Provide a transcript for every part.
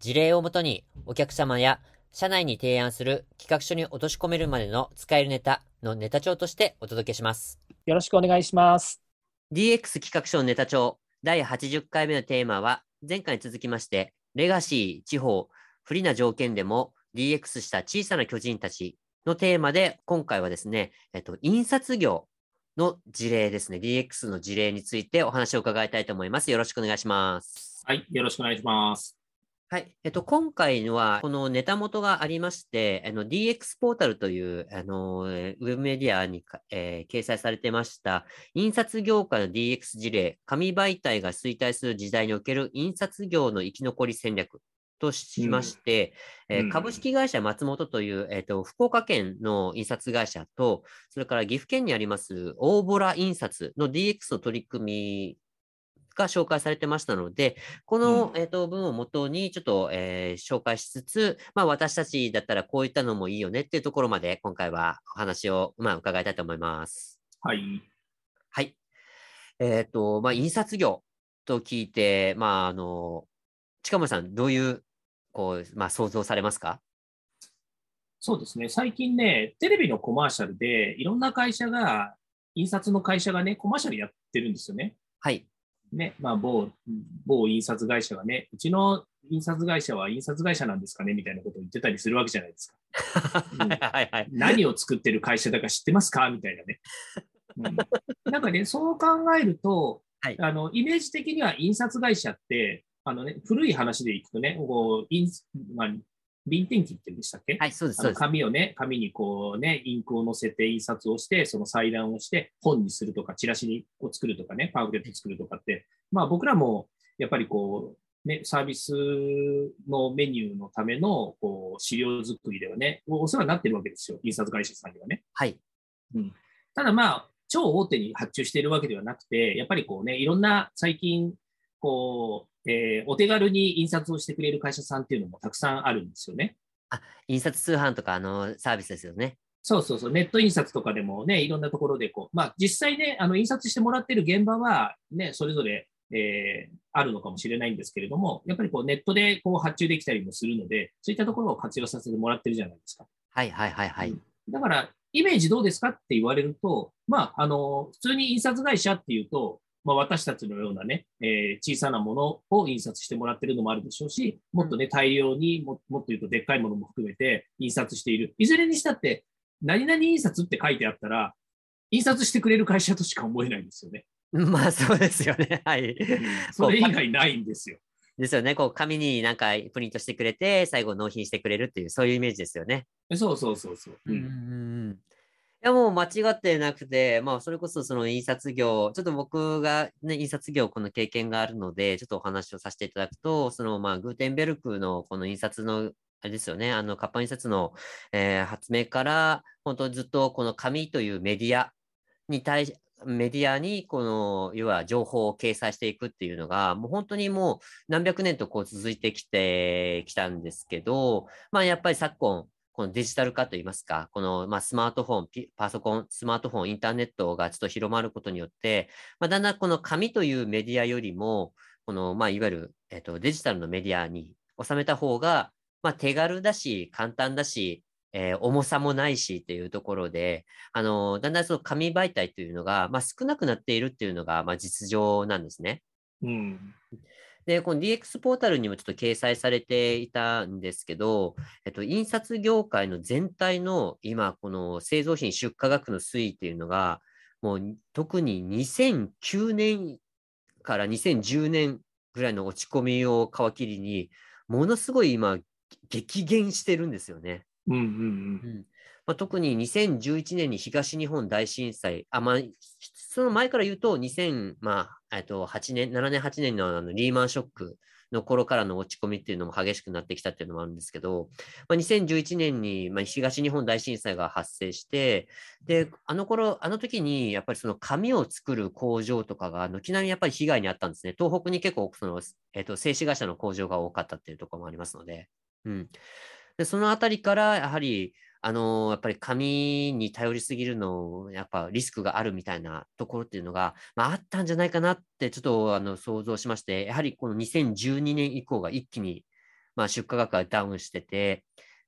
事例をもとにお客様や社内に提案する企画書に落とし込めるまでの使えるネタのネタ帳としてお届けします。よろしくお願いします。DX 企画書のネタ帳第80回目のテーマは前回に続きましてレガシー、地方、不利な条件でも DX した小さな巨人たちのテーマで今回はですね、えっと、印刷業の事例ですね、DX の事例についてお話を伺いたいと思います。よろしくお願いします。はい、よろしくお願いします。はい。えっと、今回は、このネタ元がありまして、あの、DX ポータルという、あの、ウェブメディアに、えー、掲載されてました、印刷業界の DX 事例、紙媒体が衰退する時代における印刷業の生き残り戦略としまして、うん、えー、株式会社松本という、えーと、福岡県の印刷会社と、それから岐阜県にあります大ボラ印刷の DX の取り組みが紹介されてましたので、この、うん、えーと、文をもとにちょっと、えー、紹介しつつ、まあ、私たちだったらこういったのもいいよねっていうところまで今回はお話を、まあ、伺いたいと思います。はい。はい。えっ、ー、と、まあ、印刷業と聞いて、まあ、あの、近森さん、どういうこう、まあ、想像されますか？そうですね。最近ね、テレビのコマーシャルで、いろんな会社が、印刷の会社がね、コマーシャルやってるんですよね。はい。ね、まあ、某、某印刷会社がね、うちの印刷会社は印刷会社なんですかねみたいなことを言ってたりするわけじゃないですか。はいはい、何を作ってる会社だか知ってますか？みたいなね。うん、なんかね、そう考えると、はい、あのイメージ的には印刷会社って、あのね、古い話でいくとね、こう、インまあ、臨転機って言うんでしたっけ？はい、そうです。紙をね、紙にこうね、インクを乗せて印刷をして、その裁断をして本にするとか、チラシにを作るとかね、パンフレット作るとかって、まあ僕らもやっぱりこう、ね、サービスのメニューのためのこう資料作りではね、お世話になってるわけですよ、印刷会社さんにはね。はい。うん、ただまあ、超大手に発注しているわけではなくて、やっぱりこうね、いろんな最近、こう、えー、お手軽に印刷をしてくれる会社さんっていうのもたくさんあるんですよね。あ、印刷通販とかのサービスですよね。そうそうそう、ネット印刷とかでもね、いろんなところでこう、まあ実際ね、あの印刷してもらってる現場はね、それぞれ、えー、あるのかもしれないんですけれども、やっぱりこうネットでこう発注できたりもするので、そういったところを活用させてもらってるじゃないですか。はいはいはいはい。だから、イメージどうですかって言われると、まあ、あの、普通に印刷会社っていうと、まあ、私たちのようなね、えー、小さなものを印刷してもらってるのもあるでしょうし、もっとね、大量にも、もっと言うとでっかいものも含めて印刷している。いずれにしたって、何々印刷って書いてあったら、印刷してくれる会社としか思えないんですよね。まあそうですよね。はい。それ以外ないんですよ。ですよね。こう、紙になんかプリントしてくれて、最後納品してくれるっていう、そういうイメージですよね。そうそうそうそう。うん。うんや、もう間違ってなくて、まあ、それこそその印刷業、ちょっと僕がね、印刷業この経験があるので、ちょっとお話をさせていただくと、その、まあ、グーテンベルクのこの印刷の、あれですよね、あの、活版印刷の、えー、発明から、本当ずっとこの紙というメディアに対し、メディアにこの要は情報を掲載していくっていうのがもう本当にもう何百年とこう続いてきてきたんですけど、まあやっぱり昨今このデジタル化といいますか、この、まあ、スマートフォン、パソコン、スマートフォン、インターネットがちょっと広まることによって、まあ、だんだんこの紙というメディアよりも、この、まあ、いわゆる、えっと、デジタルのメディアに収めた方が、まあ、手軽だし、簡単だし、えー、重さもないしっていうところで、あの、だんだんその紙媒体というのが、まあ、少なくなっているっていうのが、まあ、実情なんですね。うん。で、この DX ポータルにもちょっと掲載されていたんですけど、えっと、印刷業界の全体の今、この製造品出荷額の推移っていうのが、もう特に2009年から2010年ぐらいの落ち込みを皮切りに、ものすごい今、激減してるんですよね。うんうんうん。まあ、特に2011年に東日本大震災、あまあ、その前から言うと、2008、まあ、と8年、7年、8年のあのリーマンショックの頃からの落ち込みっていうのも激しくなってきたっていうのもあるんですけど、まあ、2011年に、まあ、東日本大震災が発生して、で、あの頃、あの時にやっぱりその紙を作る工場とかが軒並みやっぱり被害に遭ったんですね。東北に結構その、えっ、と、製紙会社の工場が多かったっていうところもありますので、うん。で、そのあたりからやはり、あのやっぱり紙に頼りすぎるの、やっぱリスクがあるみたいなところっていうのが、まあ、あったんじゃないかなってちょっとあの想像しまして、やはりこの2012年以降が一気に、まあ、出荷額がダウンしてて、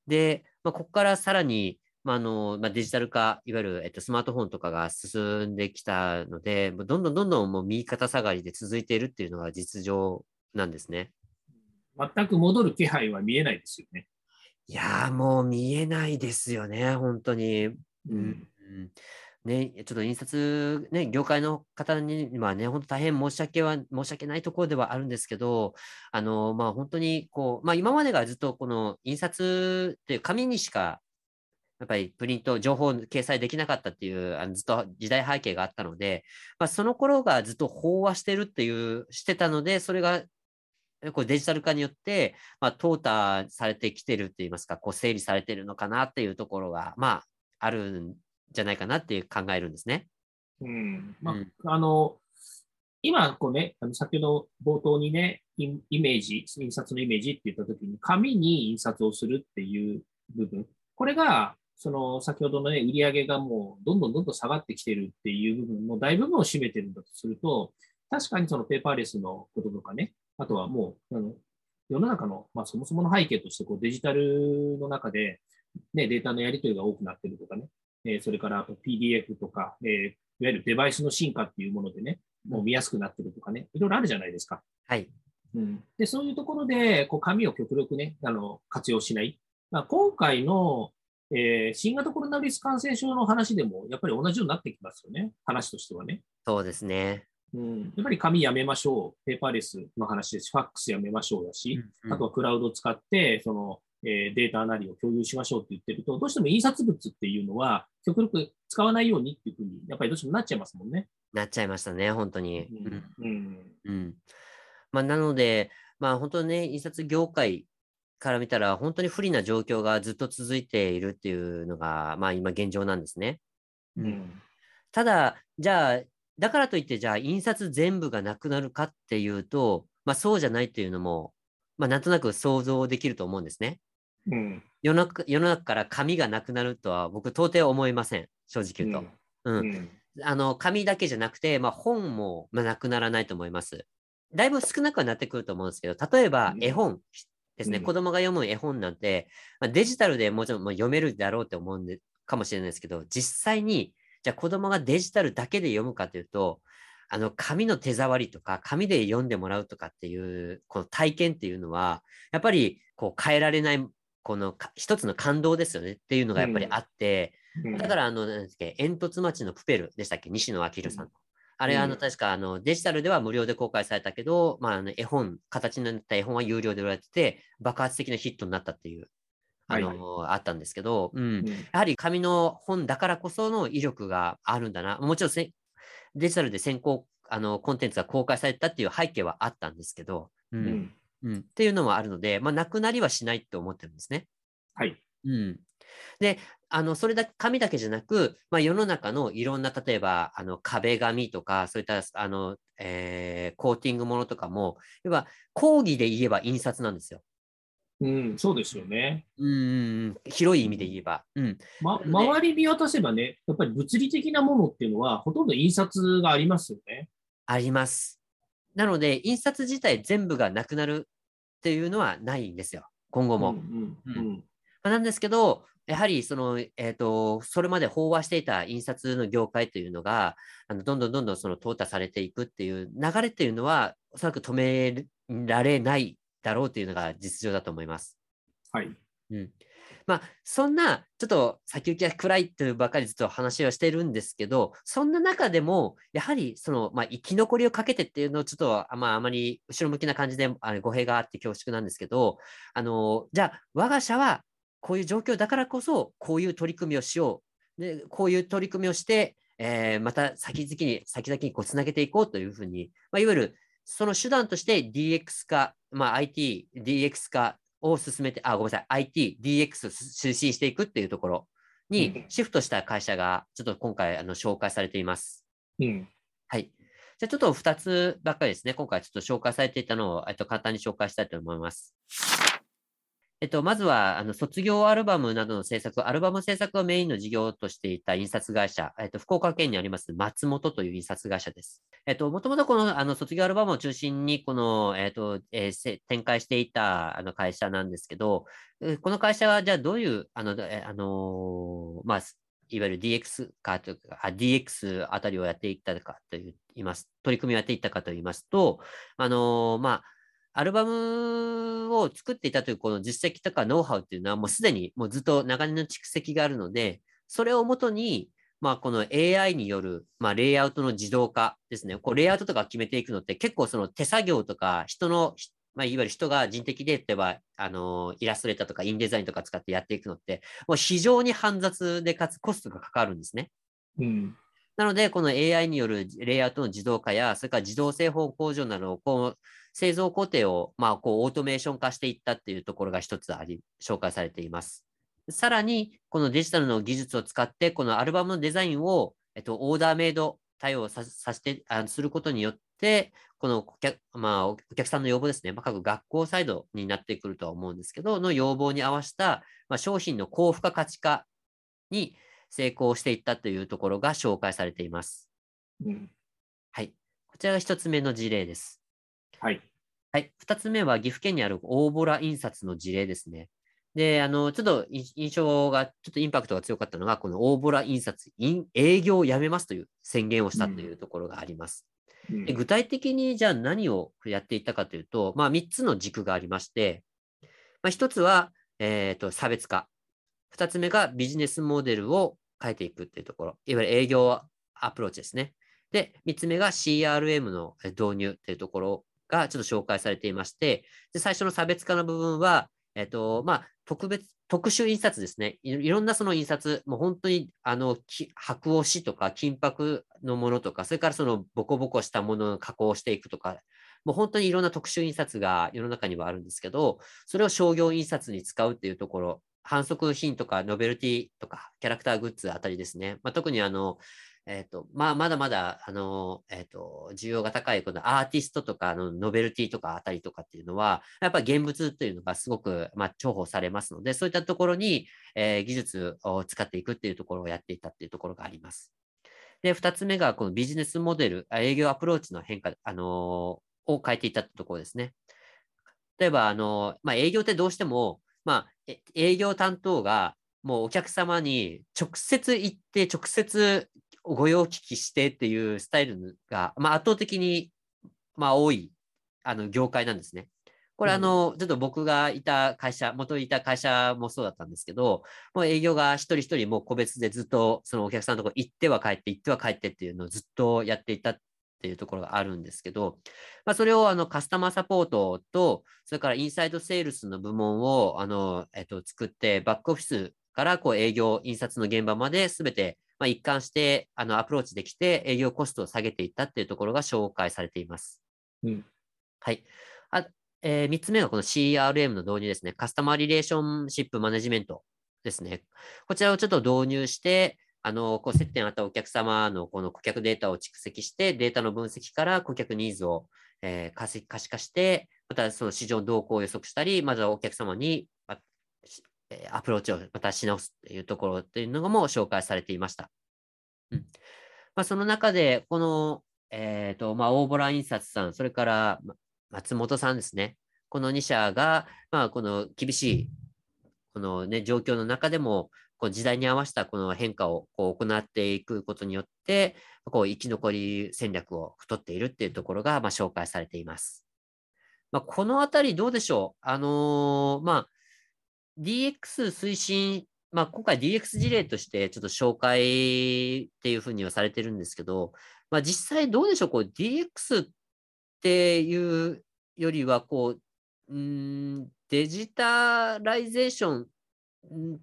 で、まあ、ここからさらに、まあのまあ、デジタル化、いわゆる、えっと、スマートフォンとかが進んできたので、どんどんどんどんもう右肩下がりで続いているっていうのが実情なんですね。全く戻る気配は見えないですよね。いやー、もう見えないですよね、本当に。うん。ね、ちょっと印刷、ね、業界の方にはね、本当大変申し訳は、申し訳ないところではあるんですけど、あの、まあ本当に、こう、まあ今までがずっとこの印刷っていう紙にしか、やっぱりプリント、情報掲載できなかったっていう、あのずっと時代背景があったので、まあその頃がずっと飽和してるっていう、してたので、それがこれデジタル化によって、まあ、淘汰されてきてるって言いますか、こう整理されてるのかなっていうところが、まあ、あるんじゃないかなって考えるんですね。うん。まあ、うん、あの、今、こうね、あの先ほど冒頭にね、イメージ、印刷のイメージって言ったときに、紙に印刷をするっていう部分、これが、その先ほどのね、売り上げがもうどんどんどんどん下がってきてるっていう部分の大部分を占めてるんだとすると、確かにそのペーパーレスのこととかね、あとはもう、あの世の中の、まあ、そもそもの背景としてこうデジタルの中で、ね、データのやり取りが多くなってるとかね、えー、それからあと PDF とか、えー、いわゆるデバイスの進化っていうものでね、もう見やすくなってるとかね、いろいろあるじゃないですか。はい。うん、でそういうところで、こう紙を極力ね、あの活用しない。まあ、今回の、えー、新型コロナウイルス感染症の話でも、やっぱり同じようになってきますよね、話としてはね。そうですね。うん、やっぱり紙やめましょう、ペーパーレスの話ですファックスやめましょうだし、うんうん、あとはクラウドを使って、その、えー、データなりを共有しましょうって言ってると、どうしても印刷物っていうのは、極力使わないようにっていうふうに、やっぱりどうしてもなっちゃいますもんね。なっちゃいましたね、本当に。うん。うん、うん、まあ、なので、まあ、本当にね、印刷業界から見たら、本当に不利な状況がずっと続いているっていうのが、まあ、今現状なんですね。うん、ただ、じゃあ、だからといって、じゃあ、印刷全部がなくなるかっていうと、まあ、そうじゃないっていうのも、まあ、なんとなく想像できると思うんですね。うん、世の中世の中から紙がなくなるとは、僕、到底思いません、正直言うと。うん、うん、あの紙だけじゃなくて、まあ、本も、まあ、なくならないと思います。だいぶ少なくはなってくると思うんですけど、例えば絵本ですね、うん、子供が読む絵本なんて、まあ、デジタルでもちろん読めるだろうって思うんでかもしれないですけど、実際にじゃあ子供がデジタルだけで読むかというと、あの紙の手触りとか紙で読んでもらうとかっていうこの体験っていうのはやっぱりこう変えられないこの一つの感動ですよね。っていうのがやっぱりあって、うん、だからあの何ですっけ煙突町のプペルでしたっけ西野明さんの、うん、あれあの確かあのデジタルでは無料で公開されたけど、まあ、あの絵本形になった絵本は有料で売られてて爆発的なヒットになったっていうあの、はい、あったんですけど、うん、やはり紙の本だからこその威力があるんだな。もちろんデジタルで先行あのコンテンツが公開されたっていう背景はあったんですけど、うん、うん、うん、っていうのもあるので、まあ、なくなりはしないと思ってるんですね。はい。うん、で、あのそれだけ紙だけじゃなく、まあ、世の中のいろんな、例えばあの壁紙とか、そういったあの、えー、コーティングものとかも、要は講義で言えば印刷なんですよ。うん、そうですよね。うん、広い意味で言えば。うん。ま、周り見渡せばね、やっぱり物理的なものっていうのは、ほとんど印刷がありますよね。あります。なので、印刷自体全部がなくなるっていうのはないんですよ。今後も。うんうんうんまあ、なんですけど、やはりその、えーと、それまで飽和していた印刷の業界というのが、あのどんどんどんどんその淘汰されていくっていう流れっていうのは、おそらく止められないだろうというのが実情だと思います。はい。うん。まあ、そんな、ちょっと先行きが暗いというばかりずっと話はしてるんですけど、そんな中でも、やはり、その、まあ、生き残りをかけてっていうのをちょっと、まあ、あまり後ろ向きな感じであ語弊があって恐縮なんですけど、あの、じゃあ、我が社はこういう状況だからこそ、こういう取り組みをしよう。で、こういう取り組みをして、えー、また先々に、先々にこうつなげていこうというふうに、まあ、いわゆるその手段として DX 化、まあ、IT、DX 化を進めて、あ、ごめんなさい、IT、DX を推進していくっていうところにシフトした会社が、ちょっと今回あの紹介されています。うん。はい。じゃあちょっと2つばっかりですね。今回ちょっと紹介されていたのを、えっと、簡単に紹介したいと思います。えっと、まずは、あの、卒業アルバムなどの制作、アルバム制作をメインの事業としていた印刷会社、えっと、福岡県にあります松本という印刷会社です。えっと、もともとこの、あの、卒業アルバムを中心に、この、えっと、えー、展開していた、あの、会社なんですけど、この会社は、じゃあどういう、あの、えあの、まあ、いわゆる DX 化というか、DX あたりをやっていったかと言います、取り組みをやっていったかと言いますと、あの、まあ、アルバムを作っていたというこの実績とかノウハウっていうのはもうすでにもうずっと長年の蓄積があるので、それをもとに、まあ、この AI による、まあ、レイアウトの自動化ですね。こうレイアウトとか決めていくのって結構その手作業とか人の、まあ、いわゆる人が人的で、例えば、あの、イラストレーターとかインデザインとか使ってやっていくのって、もう非常に煩雑でかつコストがかかるんですね。うん。なので、この AI によるレイアウトの自動化や、それから自動製法工場などをこう製造工程を、まあ、こう、オートメーション化していったっていうところが一つあり、紹介されています。さらに、このデジタルの技術を使って、このアルバムのデザインを、えっと、オーダーメイド対応させて、あすることによって、このお客,、まあ、お客さんの要望ですね、まあ、各学校サイドになってくるとは思うんですけど、の要望に合わせた、まあ、商品の高付加価値化に成功していったというところが紹介されています。うん、はい。こちらが一つ目の事例です。はい。はい。二つ目は岐阜県にある大ボラ印刷の事例ですね。で、あの、ちょっと印象が、ちょっとインパクトが強かったのが、この大ボラ印刷、営業をやめますという宣言をしたというところがあります。うん、具体的にじゃあ何をやっていったかというと、まあ3つの軸がありまして、まあ、1つは、えっ、ー、と、差別化。2つ目がビジネスモデルを変えていくっていうところ。いわゆる営業アプローチですね。で、3つ目が CRM の導入っていうところがちょっと紹介されていまして、で最初の差別化の部分は、えっ、と、まあ、特別、特殊印刷ですねい。ろんなその印刷、もう本当に、あの、白押しとか金箔のものとか、それからそのボコボコしたものを加工していくとか、もう本当にいろんな特殊印刷が世の中にはあるんですけど、それを商業印刷に使うっていうところ、反則品とかノベルティとかキャラクターグッズあたりですね。まあ、特にあの、えっ、ー、と、まあ、まだまだ、あの、えっ、ー、と、需要が高い、このアーティストとか、の、ノベルティとかあたりとかっていうのは、やっぱり現物っていうのがすごく、まあ、重宝されますので、そういったところに、えー、技術を使っていくっていうところをやっていたっていうところがあります。で、二つ目が、このビジネスモデル、営業アプローチの変化、あのを変えていったってところですね。例えば、あのまあ、営業ってどうしても、まあ、営業担当が、もうお客様に直接行って直接ご用聞きしてっていうスタイルが、まあ、圧倒的に、まあ、多いあの業界なんですね。これ、あの、ちょっと僕がいた会社、元いた会社もそうだったんですけど、もう営業が一人一人もう個別でずっとそのお客さんのとこ行っては帰って、行っては帰ってっていうのをずっとやっていたっていうところがあるんですけど、まあ、それをあのカスタマーサポートと、それからインサイドセールスの部門をあの、えっと、作って、バックオフィスからこう営業、印刷の現場まで全てまあ、一貫してあのアプローチできて営業コストを下げていったっていうところが紹介されています。うん、はい。あえー、3つ目がこの CRM の導入ですね。カスタマーリレーションシップマネジメントですね。こちらをちょっと導入して、あの、こう接点あったお客様のこの顧客データを蓄積して、データの分析から顧客ニーズを、えー、可視化して、またその市場動向を予測したり、まずはお客様にアプローチをまたし直すというところというのも紹介されていました。うんまあ、その中で、この、え、ー、と、まあ、大ボラ印刷さん、それから松本さんですね。この2社が、まあ、この厳しい、このね、状況の中でも、こう時代に合わせたこの変化をこう行っていくことによって、こう生き残り戦略を太っているっていうところが、まあ、紹介されています。まあ、このあたりどうでしょう？あのー、まあ、DX 推進、まあ、今回 DX 事例としてちょっと紹介っていうふうにはされてるんですけど、まあ、実際どうでしょう、こう DX っていうよりはこう、うんデジタライゼーション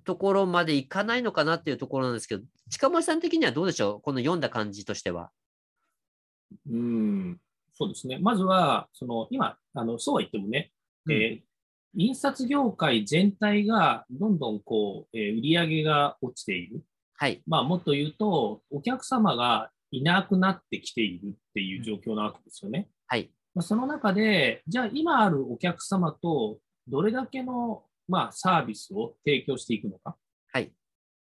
ところまでいかないのかなっていうところなんですけど、近森さん的にはどうでしょう？この読んだ感じとしては。うん、そうですね。まずは、その今、あのそうは言ってもね、うん、えー、印刷業界全体がどんどんこう、えー、売り上げが落ちている。はい。まあ、もっと言うと、お客様がいなくなってきているっていう状況なわけですよね。はい。まあ、その中で、じゃあ今あるお客様とどれだけの、まあ、サービスを提供していくのか。はい。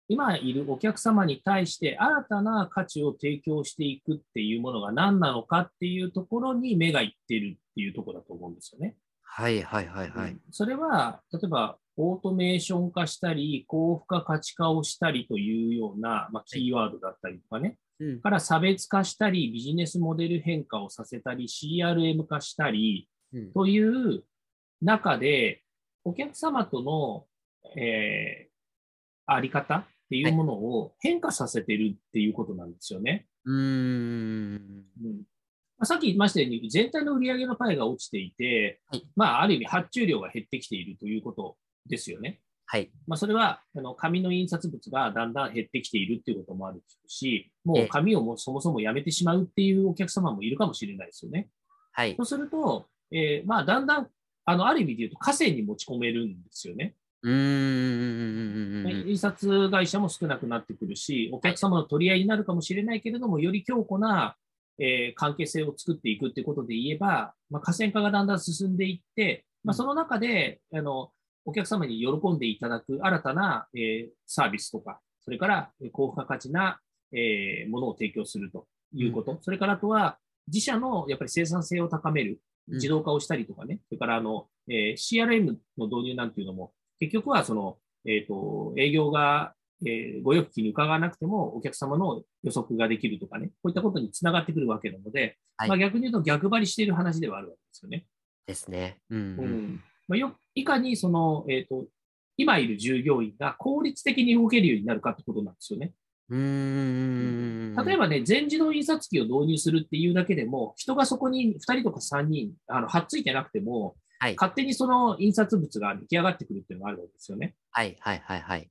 今いるお客様に対して新たな価値を提供していくっていうものが何なのかっていうところに目がいってるっていうところだと思うんですよね。はいはいはいはい。それは、例えば、オートメーション化したり、高付加価値化をしたりというような、まあ、キーワードだったりとかね、うん、から差別化したり、ビジネスモデル変化をさせたり、CRM 化したり、という中で、お客様との、えー、あり方っていうものを変化させてるっていうことなんですよね。はい、うん、まあ、さっき言いましたように、全体の売上のパイが落ちていて、はい、まあ、ある意味発注量が減ってきているということですよね。はい。まあ、それは、あの、紙の印刷物がだんだん減ってきているっていうこともあるし、もう紙をもそもそもやめてしまうっていうお客様もいるかもしれないですよね。はい。そうすると、えー、まあ、だんだん、あの、ある意味で言うと、河川に持ち込めるんですよね。うん。印刷会社も少なくなってくるし、お客様の取り合いになるかもしれないけれども、より強固な、えー、関係性を作っていくっていうことで言えば、まあ、河川化がだんだん進んでいって、まあ、その中で、あの、お客様に喜んでいただく新たな、えー、サービスとか、それから高付加価値な、えー、ものを提供するということ、うん、それからあとは自社のやっぱり生産性を高める、自動化をしたりとかね、うん、それからあの、えー、CRM の導入なんていうのも、結局はその、えっ、ー、と、営業が、えー、ご欲期に伺わなくてもお客様の予測ができるとかね、こういったことにつながってくるわけなので、はい、まあ逆に言うと逆張りしている話ではあるわけですよね。ですね。うん、うんまあ、よいかにその、えっ、ー、と、今いる従業員が効率的に動けるようになるかってことなんですよね。うん例えばね、全自動印刷機を導入するっていうだけでも、人がそこに2人とか3人、あの、はっついてなくても、はい、勝手にその印刷物が出来上がってくるっていうのがあるわけですよね。はいはいはいはい。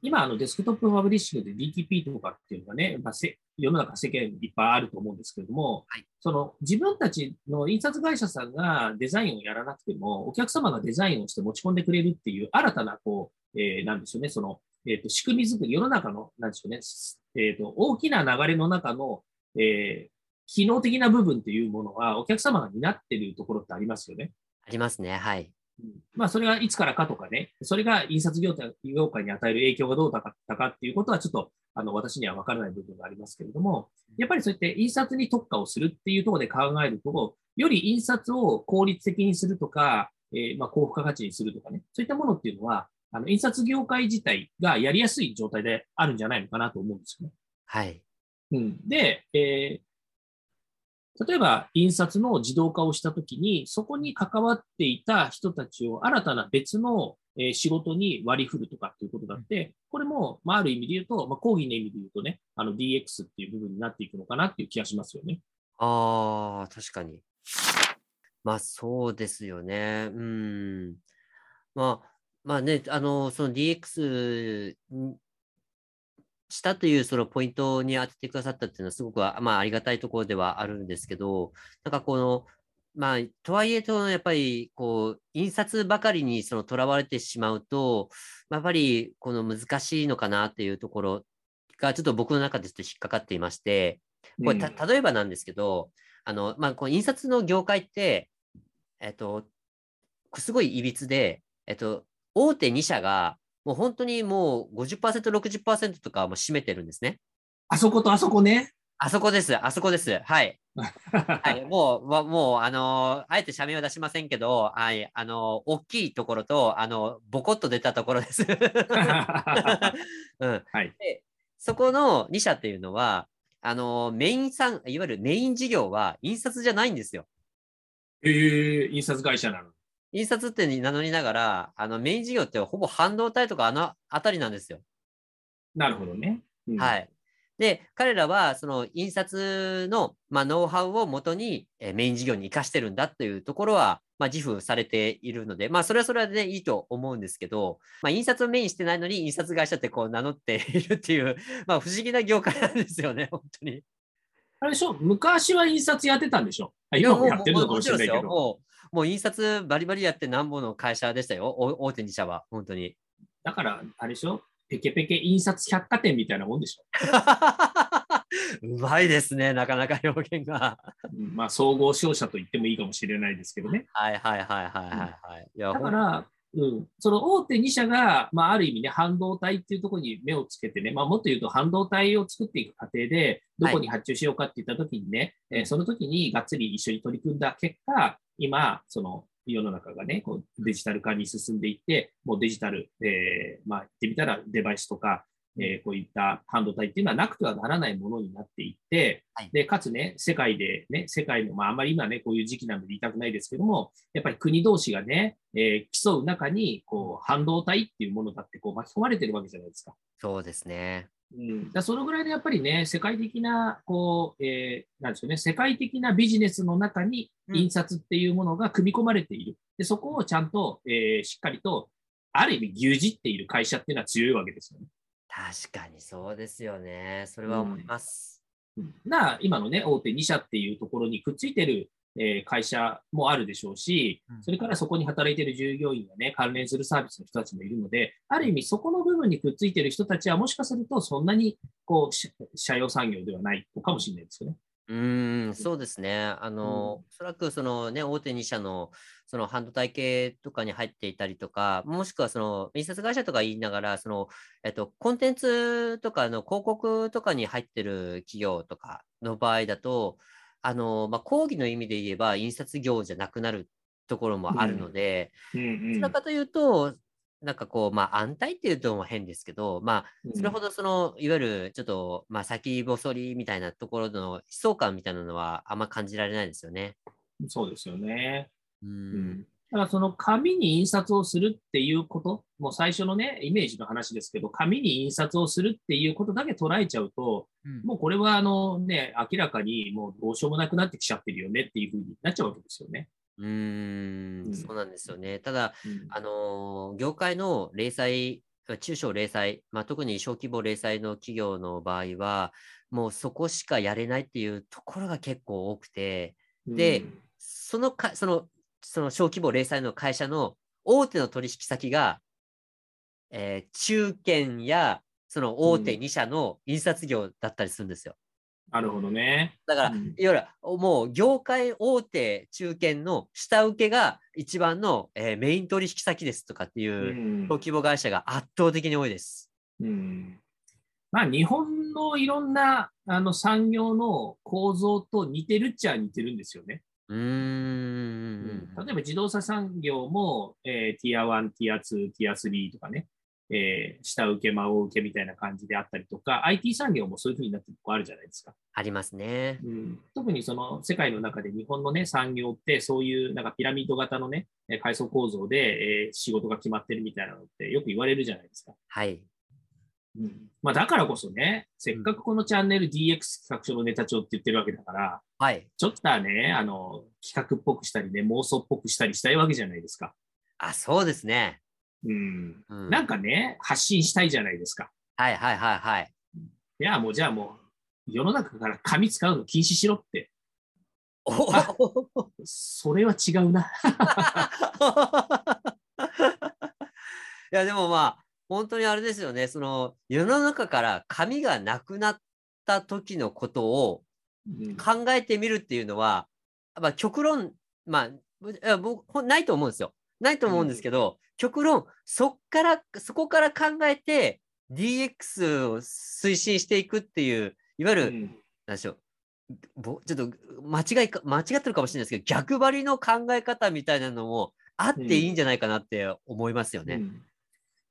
今、あのデスクトップパブリッシングで DTP とかっていうのがね、まあ、世の中世間いっぱいあると思うんですけれども、はい、その自分たちの印刷会社さんがデザインをやらなくても、お客様がデザインをして持ち込んでくれるっていう新たな、こう、えー、なんですよね、その、えっ、ー、と、仕組み作り、世の中の、なんでしょうね、えっ、ー、と、大きな流れの中の、えー、機能的な部分っていうものは、お客様が担っているところってありますよね。ありますね、はい。まあ、それがいつからかとかね、それが印刷業界に与える影響がどうだったかっていうことは、ちょっと、あの、私には分からない部分がありますけれども、やっぱりそうやって印刷に特化をするっていうところで考えると、より印刷を効率的にするとか、えー、まあ、高付加価値にするとかね、そういったものっていうのは、あの、印刷業界自体がやりやすい状態であるんじゃないのかなと思うんですよね。はい。うん。で、えー、例えば印刷の自動化をしたときに、そこに関わっていた人たちを新たな別の仕事に割り振るとかっていうことだって、これも、まあ、ある意味で言うと、まあ、講義の意味で言うとね、あの DX っていう部分になっていくのかなっていう気がしますよね。ああ、確かに。まあ、そうですよね。うん。まあ、まあね、あの、その DX したというそのポイントに当ててくださったっていうのはすごく、まあ、ありがたいところではあるんですけど、なんかこの、まあ、とはいえと、やっぱり、こう、印刷ばかりにその囚われてしまうと、やっぱり、この難しいのかなっていうところが、ちょっと僕の中でちょっと引っかかっていまして、これ、た、例えばなんですけど、あの、まあ、この印刷の業界って、えっと、すごい歪で、えっと、大手2社が、もう本当にもう50%、60%とかも占めてるんですね。あそことあそこね。あそこです、あそこです。はい。はい、もう、もう、あのー、あえて社名は出しませんけど、はい、あのー、大きいところと、あのー、ボコッと出たところです。うん。はい。で、そこの2社っていうのは、あのメインさん、いわゆるメイン事業は印刷じゃないんですよ。ええー、印刷会社なの印刷って名乗りながら、あのメイン事業ってほぼ半導体とかあのあたりなんですよ。なるほどね。うん、はい。で、彼らはその印刷の、まあ、ノウハウをもとに、えメイン事業に生かしてるんだっていうところはまあ、自負されているので、まあ、それはそれで、ね、いいと思うんですけど、まあ、印刷をメインしてないのに、印刷会社ってこう名乗っているっていう、まあ、不思議な業界なんですよね、本当に。あれでしょ？昔は印刷やってたんでしょ？今もやってるのかもしれないけど。もう印刷バリバリやってなんぼの会社でしたよ、大手2社は、本当に。だから、あれでしょ？ペケペケ印刷百貨店みたいなもんでしょ？うまいですね、なかなか 表現が。まあ、総合商社と言ってもいいかもしれないですけどね。はいはいはいはいはい、だから、うん、その大手2社が、まあ、ある意味ね、半導体っていうところに目をつけてね、まあ、もっと言うと半導体を作っていく過程で、どこに発注しようかっていったときにね、はい、えー、その時にがっつり一緒に取り組んだ結果、今、その世の中がね、こうデジタル化に進んでいって、もうデジタル、えー、まあ、言ってみたらデバイスとか、えー、こういった半導体っていうのはなくてはならないものになっていって、はい、で、かつね、世界でね、世界の、まあ、あんまり今ね、こういう時期なので言いたくないですけども、やっぱり国同士がね、えー、競う中に、こう、半導体っていうものだって、こう、巻き込まれてるわけじゃないですか。そうですね。うん、だそのぐらいでやっぱりね、世界的な、こう、えー、なんでしょうね、世界的なビジネスの中に印刷っていうものが組み込まれている。で、そこをちゃんと、えー、しっかりと、ある意味牛耳っている会社っていうのは強いわけですよね。確かにそうですよね。それは思います。うん、な今のね、大手2社っていうところにくっついてる、えー、会社もあるでしょうし、それからそこに働いている従業員やね、関連するサービスの人たちもいるので、ある意味そこの部分にくっついている人たちはもしかするとそんなにこう、社用産業ではないのかもしれないですよね。うんそうですね。あの、うん、おそらくそのね、大手2社のその半導体系とかに入っていたりとか、もしくはその印刷会社とか言いながら、その、えっと、コンテンツとかの広告とかに入ってる企業とかの場合だと、あの、まあ、講義の意味で言えば印刷業じゃなくなるところもあるので、どちらかというと、なんかこう、まあ、安泰っていうとも変ですけど、まあ、それほどその、いわゆるちょっと、まあ、先細りみたいなところの悲壮感みたいなのはあんま感じられないですよね。そうですよね。うん。だからその紙に印刷をするっていうこと、もう最初のね、イメージの話ですけど、紙に印刷をするっていうことだけ捉えちゃうと、うん、もうこれはあのね、明らかにもうどうしようもなくなってきちゃってるよねっていうふうになっちゃうわけですよね。うん、そうなんですよね。ただ、うん、あの業界の零細、中小零細、まあ、特に小規模零細の企業の場合は、もうそこしかやれないっていうところが結構多くて、で、うん、そのか、その、その小規模零細の会社の大手の取引先が、えー、中堅やその大手2社の印刷業だったりするんですよ。なるほどね。だから、うん、いわゆるもう業界大手中堅の下請けが一番の、えー、メイン取引先ですとかっていう小規模会社が圧倒的に多いです。うん、まあ、日本のいろんなあの産業の構造と似てるっちゃ似てるんですよね。うん、例えば自動車産業も、えー、ティア1、ティア2、ティア3とかね、えー、下請け、真受けみたいな感じであったりとか、IT 産業もそういうふうになってるとこあるじゃないですか。ありますね。うん、特にその世界の中で日本のね、産業ってそういうなんかピラミッド型のね、階層構造で、えー、仕事が決まってるみたいなのってよく言われるじゃないですか。はい。うんまあ、だからこそね、せっかくこのチャンネル DX 企画書のネタ帳って言ってるわけだから、はい、ちょっとはね、あの、企画っぽくしたりね、妄想っぽくしたりしたいわけじゃないですか。あ、そうですね。うん、うん、なんかね、発信したいじゃないですか。はいはいはいはい。いや、もうじゃあもう、世の中から紙使うの禁止しろって。それは違うな。いや、でもまあ、本当にあれですよね、その世の中から紙がなくなった時のことを考えてみるっていうのは、うん、まあ、極論、まあ、僕、ないと思うんですよ。ないと思うんですけど、極論、そっから、そこから考えて DX を推進していくっていう、いわゆる、うん、なんでしょう、ちょっと間違いか、間違ってるかもしれないですけど、逆張りの考え方みたいなのもあっていいんじゃないかなって思いますよね。うん、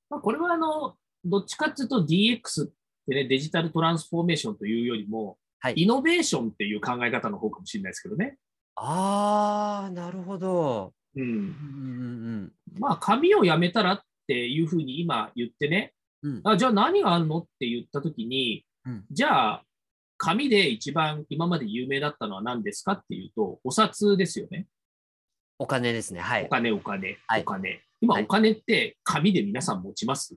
まあ、これはあの、どっちかっていうと DX ってね、デジタルトランスフォーメーションというよりも、はい、イノベーションっていう考え方の方かもしれないですけどね。ああ、なるほど。うんうんうん、まあ、紙をやめたらっていうふうに今言ってね、うん、あじゃあ何があるのって言ったときに、うん、じゃあ、紙で一番今まで有名だったのは何ですかっていうと、お札ですよね。お金ですね。はいお。金、お金、はいお金。今、はいお金って紙で皆さん持ちます？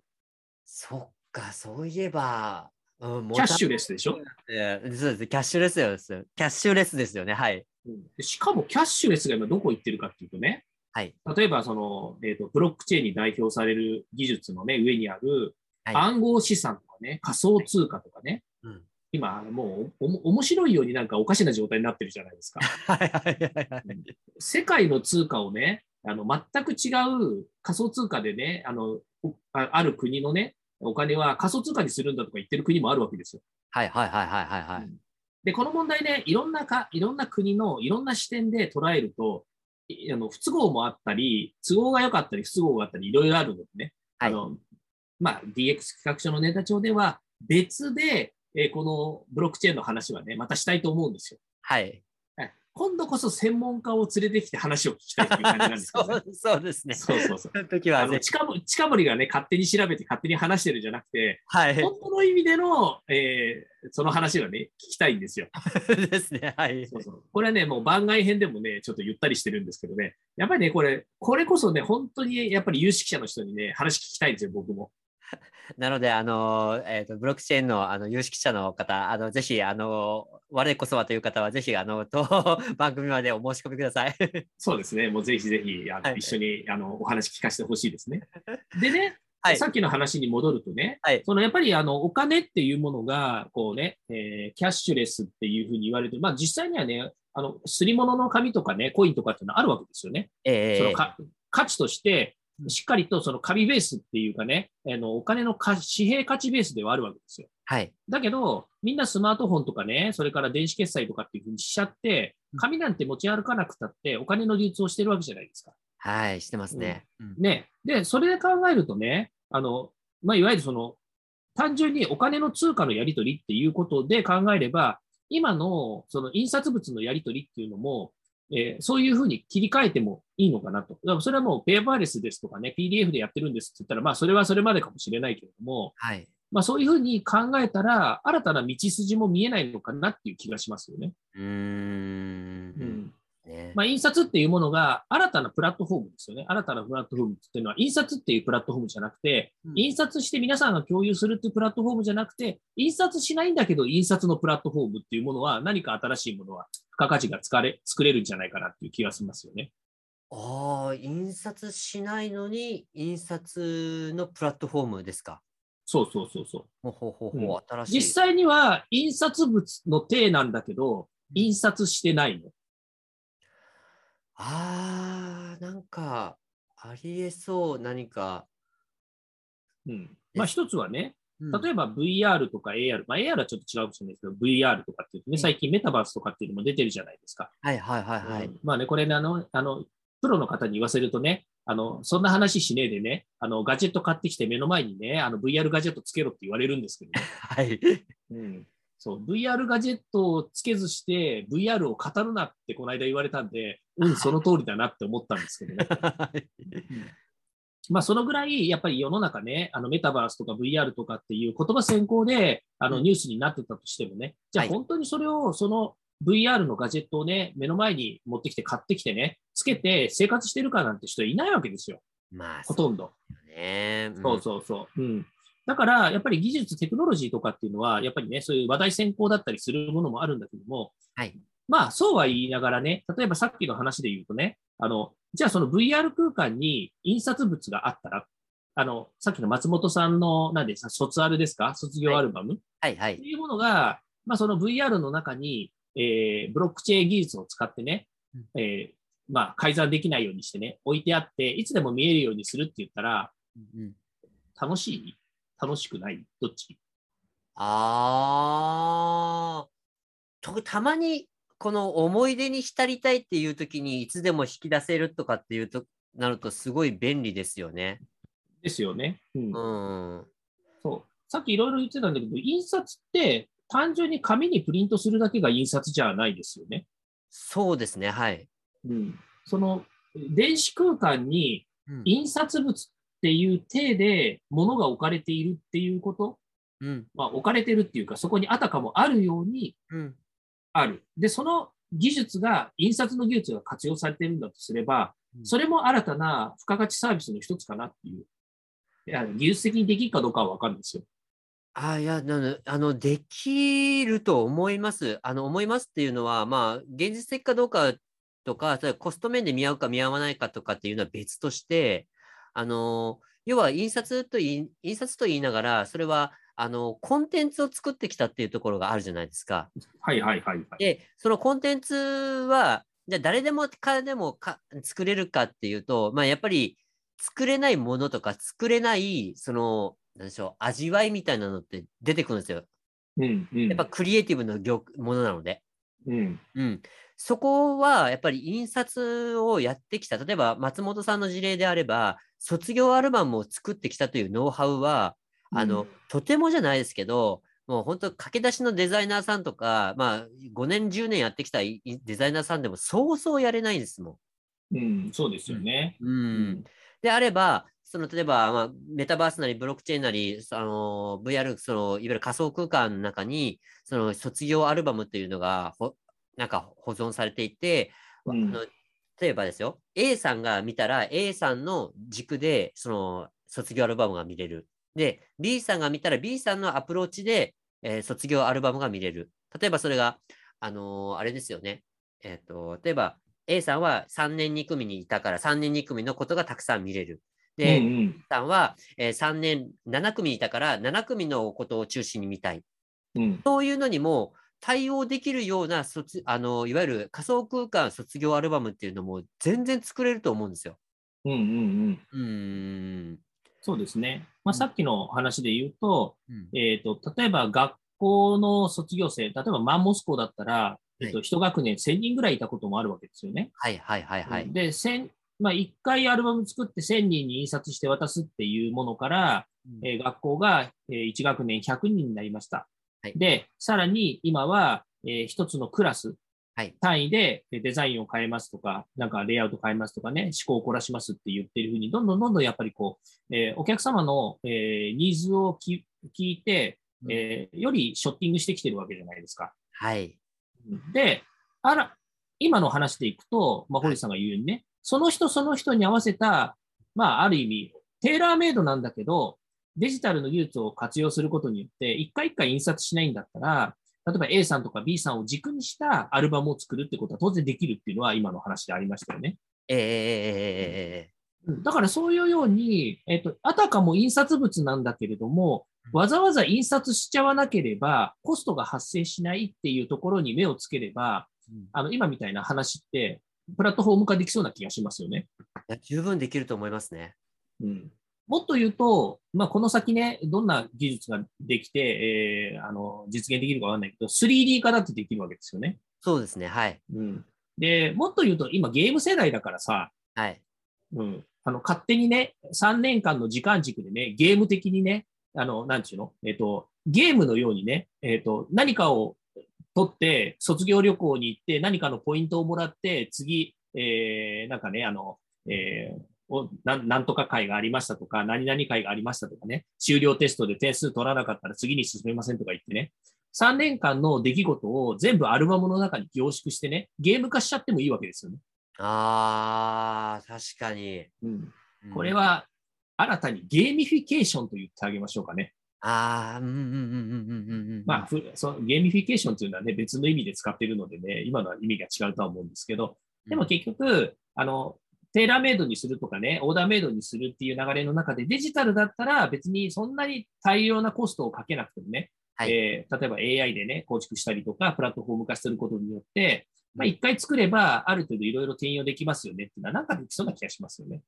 そっか、そういえば、うん、キャッシュレレスでしょ、ス。そうです。キャッシュレスですよ。キャッシュレスですよね。はい。うんでしかも、キャッシュレスが今どこ行ってるかっていうとね、はい。例えばその、えーと、ブロックチェーンに代表される技術の、ね、上にあるはい暗号資産とかね、仮想通貨とかね、うん。今、もうおも面白いようになんかおかしな状態になってるじゃないですか。はいはいはいはい。世界の通貨をね、あの全く違う仮想通貨でねあのおあ、ある国のね、お金は仮想通貨にするんだとか言ってる国もあるわけですよ。はいはいはいはいはいはい。で、この問題ね、いろんなか、いろんな国のいろんな視点で捉えると、いあの不都合もあったり、都合が良かったり、不都合があったり、いろいろあるのでね、はいあのまあ、DX 企画書のネタ帳では、別で、えーこのブロックチェーンの話はね、またしたいと思うんですよ。はい。はい今度こそ専門家を連れてきて話を聞きたいという感じなんですけど、ね そう。そうですね。そうそうそう。その時はね。あの近森近森がね、勝手に調べて勝手に話してるんじゃなくて、はい。本当の意味での、えーその話がね、聞きたいんですよ。ですね。はい。そうそうこれはね、もう番外編でもね、ちょっとゆったりしてるんですけどね、やっぱりね、これ、これこそね、本当にやっぱり有識者の人にね、話聞きたいんですよ、僕も。なので、あの、えっ、と、ブロックチェーンの、あの、有識者の方、あの、ぜひ、あの、我こそはという方は、ぜひ、あの、と、番組までお申し込みください。そうですね、もうぜひぜひあの、はい。一緒にあのお話聞かせてほしいですね。でね、はい。さっきの話に戻るとね、はい。そのやっぱりあのお金っていうものが、こうね、えーキャッシュレスっていうふうに言われて、まあ実際にはね、あの、すり物の紙とかね、コインとかっていうのはあるわけですよね。ええ。そのか価値としてう、んしっかりとその紙ベースっていうかね、あのお金のか紙幣価値ベースではあるわけですよ。はい。だけど、みんなスマートフォンとかね、それから電子決済とかっていうふうにしちゃって、紙なんて持ち歩かなくたって、お金の流通をしてるわけじゃないですか。はい、してますね。うんね。で、それで考えるとね、あの、まあ、いわゆるその、単純にお金の通貨のやり取りっていうことで考えれば、今のその印刷物のやり取りっていうのも、えーそういうふうに切り替えてもいいのかなと。だからそれはもうペーパーレスですとかね、PDF でやってるんですって言ったら、まあそれはそれまでかもしれないけれども、はい。まあそういうふうに考えたら、新たな道筋も見えないのかなっていう気がしますよね。うーん。うんね。まあ、印刷っていうものが新たなプラットフォームですよね。新たなプラットフォームっていうのは、印刷っていうプラットフォームじゃなくて、うん印刷して皆さんが共有するっていうプラットフォームじゃなくて、印刷しないんだけど、印刷のプラットフォームっていうものは、何か新しいものは、付加価値が使れ作れるんじゃないかなっていう気がしますよね。ああ、印刷しないのに、印刷のプラットフォームですか？そうそうそうそう。ほうほうほううんほう、新しい。実際には、印刷物の体なんだけど、印刷してないの。ああ、なんか、ありえそう、何か。うん。まあ、一つはね、うん例えば VR とか AR、まあ、AR はちょっと違うかもしれないですけど、VR とかっていうとね、うん最近メタバースとかっていうのも出てるじゃないですか。はいはいはいはい。うんまあね、これね、あの、あの、プロの方に言わせるとね、あの、そんな話しねえでね、あの、ガジェット買ってきて目の前にね、あの、VR ガジェットつけろって言われるんですけどね。はい。うん。そう、VR ガジェットをつけずして、VR を語るなってこの間言われたんで、うん、その通りだなって思ったんですけどね。まあ、そのぐらい、やっぱり世の中ね、あの、メタバースとか VR とかっていう言葉先行で、あの、うんニュースになってたとしてもね、じゃあはい本当にそれを、その VR のガジェットをね、目の前に持ってきて買ってきてね、つけて生活してるかなんて人いないわけですよ。まあ、ほとんど。そうね。んそうそうそう。うん。だから、やっぱり技術、テクノロジーとかっていうのは、やっぱりね、そういう話題先行だったりするものもあるんだけども、はい。まあ、そうは言いながらね、例えばさっきの話で言うとね、あの、じゃあその VR 空間に印刷物があったら、あの、さっきの松本さんの、何ですか、卒アルですか？卒業アルバム、はい。はい。っていうものが、まあ、その VR の中に、えーブロックチェーン技術を使ってね、えーまあ、改ざんできないようにしてね、置いてあって、いつでも見えるようにするって言ったら、うん楽しい？楽しくない？どっち？ああ、とたまにこの思い出に浸りたいっていう時にいつでも引き出せるとかっていうとなるとすごい便利ですよね。ですよね。うんうん。そうさっきいろいろ言ってたんだけど、印刷って単純に紙にプリントするだけが印刷じゃないですよね。そうですね。はい。うん、その電子空間にうん。印刷物っていう体で物が置かれているっていうこと、うん。まあ、置かれてるっていうか、そこにあたかもあるようにうん。ある。で、その技術が、印刷の技術が活用されているんだとすれば、それも新たな付加価値サービスの一つかなっていう。いや技術的にできるかどうかは分かるんですよ。あいやあの、できると思います。あの思いますっていうのは、まあ、現実的かどうかとか、コスト面で見合うか見合わないかとかっていうのは別として、あの要は印刷と印刷と言いながら、それはあのコンテンツを作ってきたっていうところがあるじゃないですか。はいはいはい、はい。で、そのコンテンツは、じゃあ誰でもかでもか作れるかっていうと、まあ、やっぱり作れないものとか作れないそのなんでしょう味わいみたいなのって出てくるんですよ。うんうん、やっぱクリエイティブのものなので。うん、うん、そこはやっぱり印刷をやってきた例えば松本さんの事例であれば卒業アルバムを作ってきたというノウハウはあの、うん、とてもじゃないですけどもう本当駆け出しのデザイナーさんとか、まあ、5年、10年やってきたデザイナーさんでもそうそうやれないですもん。うん、そうですよね。うん。うん、であれば、その例えば、まあ、メタバースなりブロックチェーンなり、あの VR、そのいわゆる仮想空間の中に、その卒業アルバムっていうのがほなんか保存されていて、うん、あの例えばですよ、A さんが見たら A さんの軸でその卒業アルバムが見れる。で、B さんが見たら B さんのアプローチでえー、卒業アルバムが見れる。例えばそれが、あのー、あれですよね。えっ、ー、と、例えば A さんは3年2組にいたから3年2組のことがたくさん見れる。で、うんうん、さんは、えー、3年7組いたから7組のことを中心に見たい。うん、そういうのにも対応できるような卒あのいわゆる仮想空間卒業アルバムっていうのも全然作れると思うんですよ。うんうんうん。うんそうですね。まあ、さっきの話で言うと、うん、えっ、ー、と、例えば学校の卒業生、例えばマンモス校だったら、えっ、ー、と、一学年1000人ぐらいいたこともあるわけですよね。はいはいはいはい。で、千まあ、1回アルバム作って1000人に印刷して渡すっていうものから、うん、えー、学校が、えー、1学年100人になりました。はい、で、さらに今は、えー、一つのクラス、はい、単位でデザインを変えますとか、なんかレイアウト変えますとかね、思考を凝らしますって言ってるふうに、どんどんどんどんやっぱりこう、えー、お客様の、えー、ニーズを聞いて、えー、よりショッティングしてきてるわけじゃないですか。はい。で、あら、今の話でいくと、まあ、堀さんが言うようにね、その人その人に合わせた、まあ、ある意味、テーラーメイドなんだけど、デジタルの技術を活用することによって、一回一回印刷しないんだったら、例えば A さんとか B さんを軸にしたアルバムを作るってことは当然できるっていうのは今の話でありましたよね。えー、だからそういうように、えっ、ー、と、あたかも印刷物なんだけれども、わざわざ印刷しちゃわなければ、コストが発生しないっていうところに目をつければ、あの今みたいな話って、プラットフォーム化できそうな気がしますよね。十分できると思いますね。うん、もっと言うと、まあ、この先ね、どんな技術ができて、えー、あの実現できるかわかんないけど、3D 化だってできるわけですよね。そうですね、はい。うん、で、もっと言うと、今ゲーム世代だからさ、はい。うん、あの勝手にね、3年間の時間軸でね、ゲーム的にね、あの、なんちゅうの、えっ、ー、と、ゲームのようにね、えっ、ー、と、何かを取って、卒業旅行に行って、何かのポイントをもらって、次、えー、なんかね、あの、えー、をなんとか会がありましたとか、何々会がありましたとかね、修了テストで点数取らなかったら次に進めませんとか言ってね、3年間の出来事を全部アルバムの中に凝縮してね、ゲーム化しちゃってもいいわけですよね。ああ、確かに。うん。これは新たにゲーミフィケーションと言ってあげましょうかね。ああ、うんうんうんうんうんうん。まあその、ゲーミフィケーションというのはね、別の意味で使っているのでね、今のは意味が違うとは思うんですけど、でも結局、あの、テーラーメイドにするとかね、オーダーメイドにするっていう流れの中で、デジタルだったら別にそんなに大量なコストをかけなくてもね、はい、えー、例えば AI でね、構築したりとか、プラットフォーム化することによって、まあ、一回作れば、ある程度いろいろ転用できますよねっていうのは、なんかできそうな気がしますよね。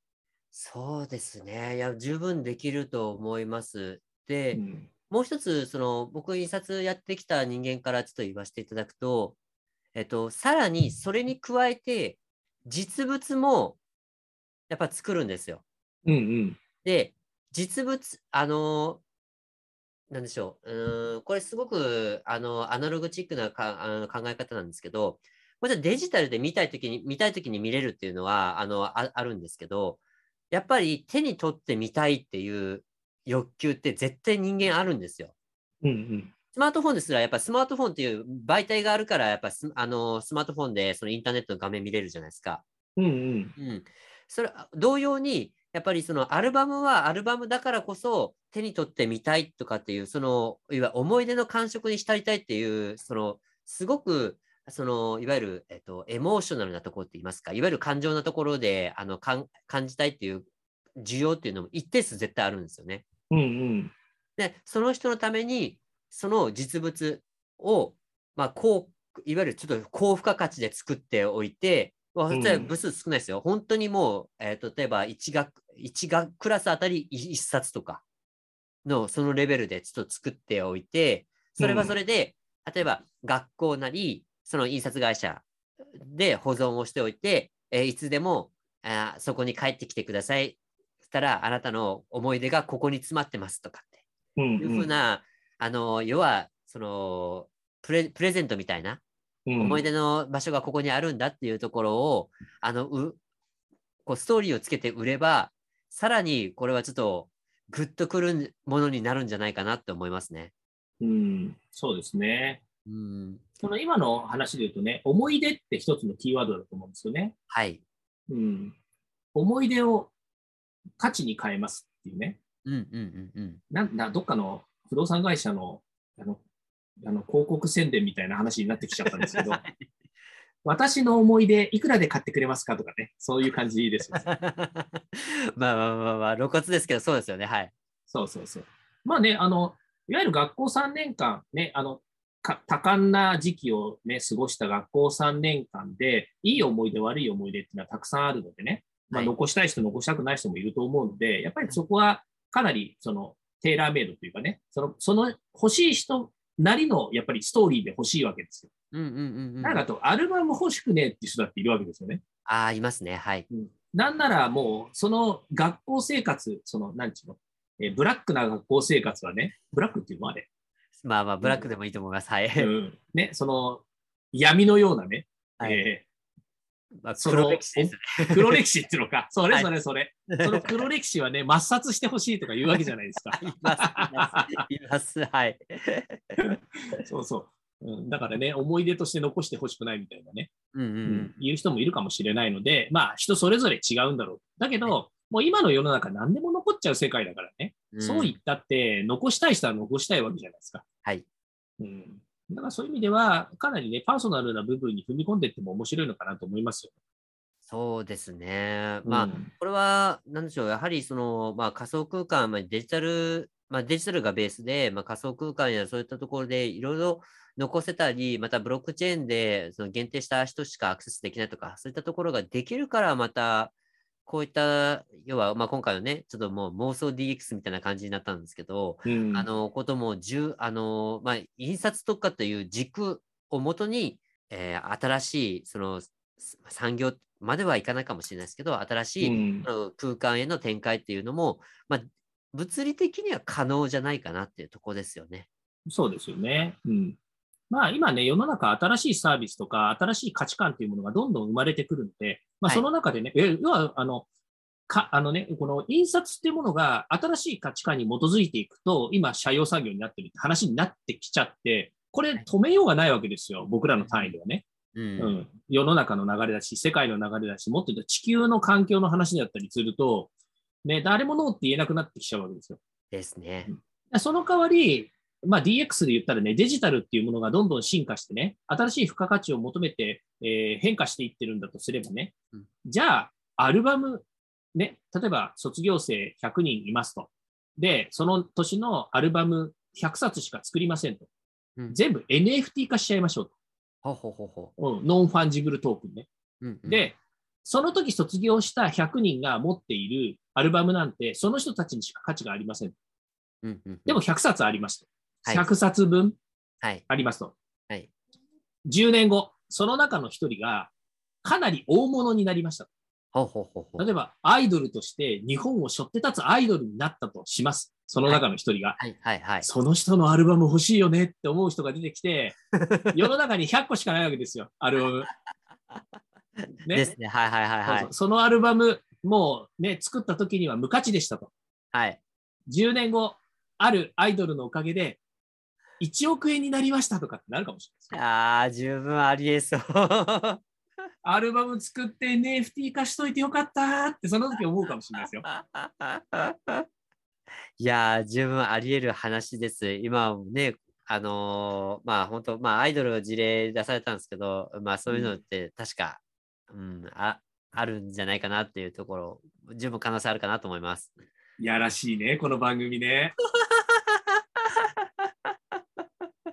そうですね。いや、十分できると思います。で、うん、もう一つ、その、僕、印刷やってきた人間からちょっと言わせていただくと、えっと、さらにそれに加えて、実物もやっぱ作るんですよ。うんうん、で、実物、あのなんでしょう、うんこれすごくあのアナログチックなかあの考え方なんですけど、もちろんデジタルで見たいときに、見たいときに見れるっていうのはあのああるんですけど、やっぱり手に取ってみたいっていう欲求って絶対人間あるんですよ。うんうん、スマートフォンですら、やっぱスマートフォンっていう媒体があるから、やっぱスあのスマートフォンでそのインターネットの画面見れるじゃないですか。うんうん。うん。それ、同様に、やっぱりそのアルバムはアルバムだからこそ手に取ってみたいとかっていう、その、いわゆる思い出の感触に浸りたいっていう、その、すごく、その、いわゆる、えっと、エモーショナルなところって言いますか、いわゆる感情なところで、あの、感じたいっていう需要っていうのも一定数絶対あるんですよね。うんうん。で、その人のために、その実物を、まあ、こう、いわゆるちょっと高付加価値で作っておいて、部数少ないですよ。本当にもう、えー例えば1学、一学クラスあたり1冊とかのそのレベルでちょっと作っておいて、それはそれで、例えば学校なり、その印刷会社で保存をしておいて、えーいつでもあーそこに帰ってきてください。そしたら、あなたの思い出がここに詰まってますとかって。うんいうふうな、あの、要は、そのプレ、プレゼントみたいな、うん思い出の場所がここにあるんだっていうところを、あの、う、こう、ストーリーをつけて売れば、さらにこれはちょっと、グッとくるものになるんじゃないかなって思いますね。うん、そうですね。うん。その今の話で言うとね、思い出って一つのキーワードだと思うんですよね。はい。うん。思い出を価値に変えますっていうね。うんうんうんうん。なんだ、どっかの不動産会社の、あの、あの広告宣伝みたいな話になってきちゃったんですけど、私の思い出、いくらで買ってくれますかとかね、そういう感じですよね。まあまあまあまあ、露骨ですけど、そうですよね。はい。そうそうそう。まあね、あの、いわゆる学校3年間、ね、あの、か多感な時期をね、過ごした学校3年間で、いい思い出、悪い思い出っていうのはたくさんあるのでね、まあ、はい残したい人、残したくない人もいると思うので、やっぱりそこはかなり、その、テーラーメイドというかね、その、その欲しい人なりの、やっぱりストーリーで欲しいわけですよ。うんうんうんうん。なんかと、アルバム欲しくねえって人だっているわけですよね。ああ、いますね。はい。なんならもう、その学校生活、その、なんちゅうの、えーブラックな学校生活はね、ブラックっていうのはあれ、まあまあ、ブラックでもいいと思います。はい。うん、ね、その闇のようなね、はいえまあ、その黒歴史ですね。ー黒歴史っていうのか、それはいそれそれ、その黒歴史はね、抹殺してほしいとか言うわけじゃないですか。います。います。はい。そうそう、うん。だからね、思い出として残してほしくないみたいなね、うんうんう人もいるかもしれないので、まあ、人それぞれ違うんだろう。だけど、もう今の世の中何でも残っちゃう世界だからね、うんそう言ったって、残したい人は残したいわけじゃないですか。はい。うん。だからそういう意味では、かなりね、パーソナルな部分に踏み込んでいっても面白いのかなと思いますよ。そうですね。まあ、うんこれは、なんでしょう、やはりその、まあ、仮想空間、まあ、デジタル、まあ、デジタルがベースで、まあ、仮想空間やそういったところでいろいろ残せたり、またブロックチェーンでその限定した人しかアクセスできないとか、そういったところができるから、また、こういった、要は、まあ、今回のね、ちょっともう妄想 DX みたいな感じになったんですけど、うんあの、ことも、あの、まあ、印刷特化という軸をもとに、えー新しい、その、す産業まではいかないかもしれないですけど、新しい、空間への展開っていうのも、まあ、物理的には可能じゃないかなっていうところですよね。そうですよね。うん。まあ今ね、世の中新しいサービスとか新しい価値観というものがどんどん生まれてくるので、まあはいその中でね、え要はあの、か、あのね、この印刷っていうものが新しい価値観に基づいていくと、今、社用作業になってるって話になってきちゃって、これ止めようがないわけですよ。僕らの単位ではね。うん。うん。世の中の流れだし、世界の流れだし、もっと言うと地球の環境の話だったりすると、ね、誰もノーって言えなくなってきちゃうわけですよ。ですね。その代わり、まあ、DX で言ったらね、デジタルっていうものがどんどん進化してね、新しい付加価値を求めて、えー変化していってるんだとすればね、うんじゃあ、アルバム、ね、例えば卒業生100人いますと。で、その年のアルバム100冊しか作りませんと。うん全部 NFT 化しちゃいましょうと。ほうほうほうほうん、ノンファンジブルトークンね。う。うんうん、で、その時卒業した100人が持っているアルバムなんて、その人たちにしか価値がありませんうんうん、でも100冊ありますと。はい100冊分はい。ありますと。はい。10年後、その中の一人がかなり大物になりました。ほうほうほうほう。例えば、アイドルとして日本を背負って立つアイドルになったとします。その中の一人が。はいはいはい。その人のアルバム欲しいよねって思う人が出てきて、世の中に100個しかないわけですよ、アルバム。ねですね。はいはいはいはい。そうそうそのアルバム、もうね、作った時には無価値でしたと。はい。10年後、あるアイドルのおかげで、1億円になりましたとかってなるかもしれない。ああ、十分ありえそう。アルバム作って NFT 化しといてよかったってその時思うかもしれないですよ。いやー、十分あり得る話です。今ね、あのー、まあ本当、まあアイドル事例出されたんですけど、まあそういうのって確か、うん、うん、ああるんじゃないかなっていうところ、十分可能性あるかなと思います。いやらしいね、この番組ね。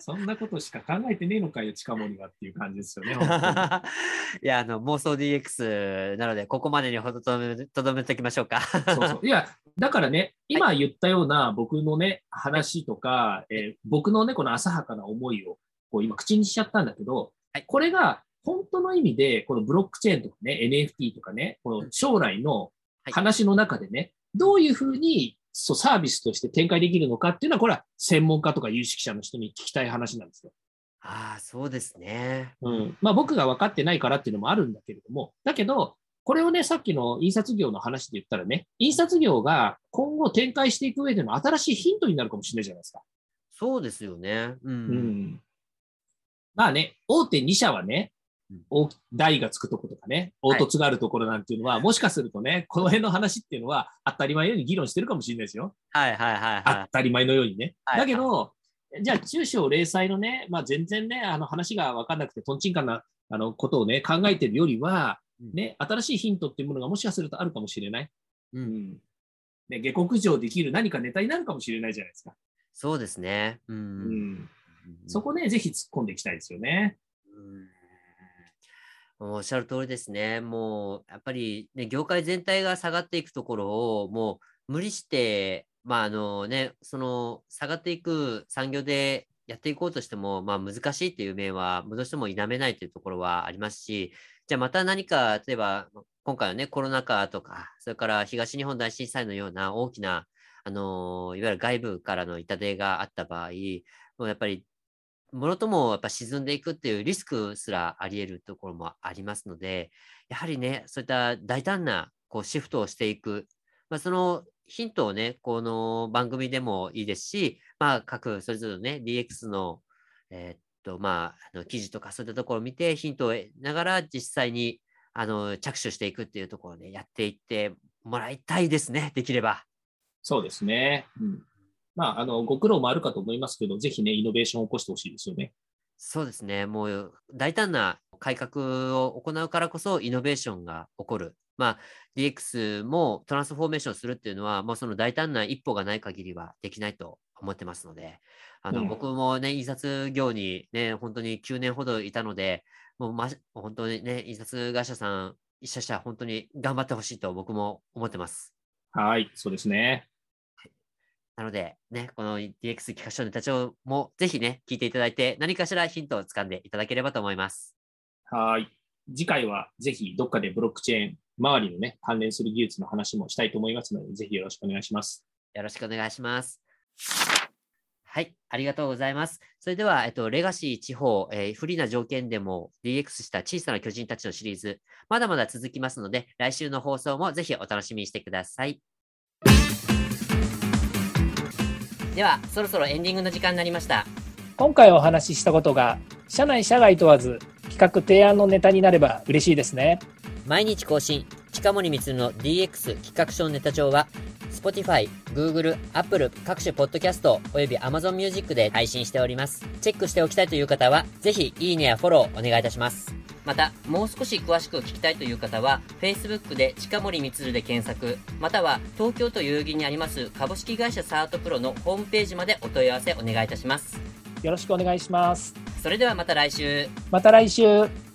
そんなことしか考えてねえのかよ、近森がっていう感じですよね。いや、あの妄想 DX なので、ここまでにほどとめとどめておきましょうか。そうそう。いや、だからね、今言ったような僕のね、話とか、えー、僕のね、この浅はかな思いをこう今口にしちゃったんだけど、はい、これが本当の意味で、このブロックチェーンとかね、NFT とかね、この将来の話の中でね、どういうふうにそうサービスとして展開できるのかっていうのは、これは専門家とか有識者の人に聞きたい話なんですよ。ああ、そうですね。うん。まあ僕が分かってないからっていうのもあるんだけれども、だけど、これをね、さっきの印刷業の話で言ったらね、印刷業が今後展開していく上での新しいヒントになるかもしれないじゃないですか。そうですよね。うん。うん、まあね、大手2社はね、大台がつくとことかね、凹凸があるところなんていうのは、はい、もしかするとね、この辺の話っていうのは当たり前のように議論してるかもしれないですよ。はいはいはい、はい、当たり前のようにね。はいはい、だけど、じゃあ中小零細のね、まあ、全然ね、あの話が分かんなくて、とんちんかなあのことをね、考えてるよりは、ね、新しいヒントっていうものがもしかするとあるかもしれない。うん。ね、下克上できる何かネタになるかもしれないじゃないですか。そうですね。うん。うん、そこね、ぜひ突っ込んでいきたいですよね。うんおっしゃる通りですね。もう、やっぱり、ね、業界全体が下がっていくところを、もう無理して、まあ、あのね、その下がっていく産業でやっていこうとしても、まあ、難しいっていう面は、どうしても否めないというところはありますし、じゃあまた何か、例えば、今回はね、コロナ禍とか、それから東日本大震災のような大きな、あのいわゆる外部からの痛手があった場合、もうやっぱりものともやっぱ沈んでいくっていうリスクすらあり得るところもありますので、やはりね、そういった大胆なこうシフトをしていく、まあ、そのヒントをね、この番組でもいいですし、まあ、各それぞれのね、DX の、えー、っと、まあ、あの記事とかそういったところを見て、ヒントを得ながら実際にあの着手していくっていうところで、やっていってもらいたいですね、できれば。そうですね。うんまあ、あの、ご苦労もあるかと思いますけど、ぜひね、イノベーションを起こしてほしいですよね。そうですね。もう大胆な改革を行うからこそイノベーションが起こる。まあ、DX もトランスフォーメーションするっていうのは、もうその大胆な一歩がない限りはできないと思ってますので、あの、うん、僕もね、印刷業にね、本当に9年ほどいたので、もう、ま、本当にね、印刷会社さん、一社社本当に頑張ってほしいと僕も思ってます。はい、そうですね。なので、ね、この DX 企画書ネタ帳もぜひね、聞いていただいて、何かしらヒントをつかんでいただければと思います。はい。次回はぜひどっかでブロックチェーン周りのね、関連する技術の話もしたいと思いますので、ぜひよろしくお願いします。よろしくお願いします。はい、ありがとうございます。それでは、えっと、レガシー地方、えー、不利な条件でも DX した小さな巨人たちのシリーズ、まだまだ続きますので、来週の放送もぜひお楽しみにしてください。ではそろそろエンディングの時間になりました。今回お話ししたことが社内社外問わず企画提案のネタになれば嬉しいですね。毎日更新近森光の DX 企画書ネタ帳は Spotify、Google、Apple 各種ポッドキャストおよび Amazon Music で配信しておりますチェックしておきたいという方はぜひいいねやフォローお願いいたしますまた、もう少し詳しく聞きたいという方は、Facebook で近森光で検索、または東京都代々木にあります株式会社サートプロのホームページまでお問い合わせお願いいたします。よろしくお願いします。それではまた来週。また来週。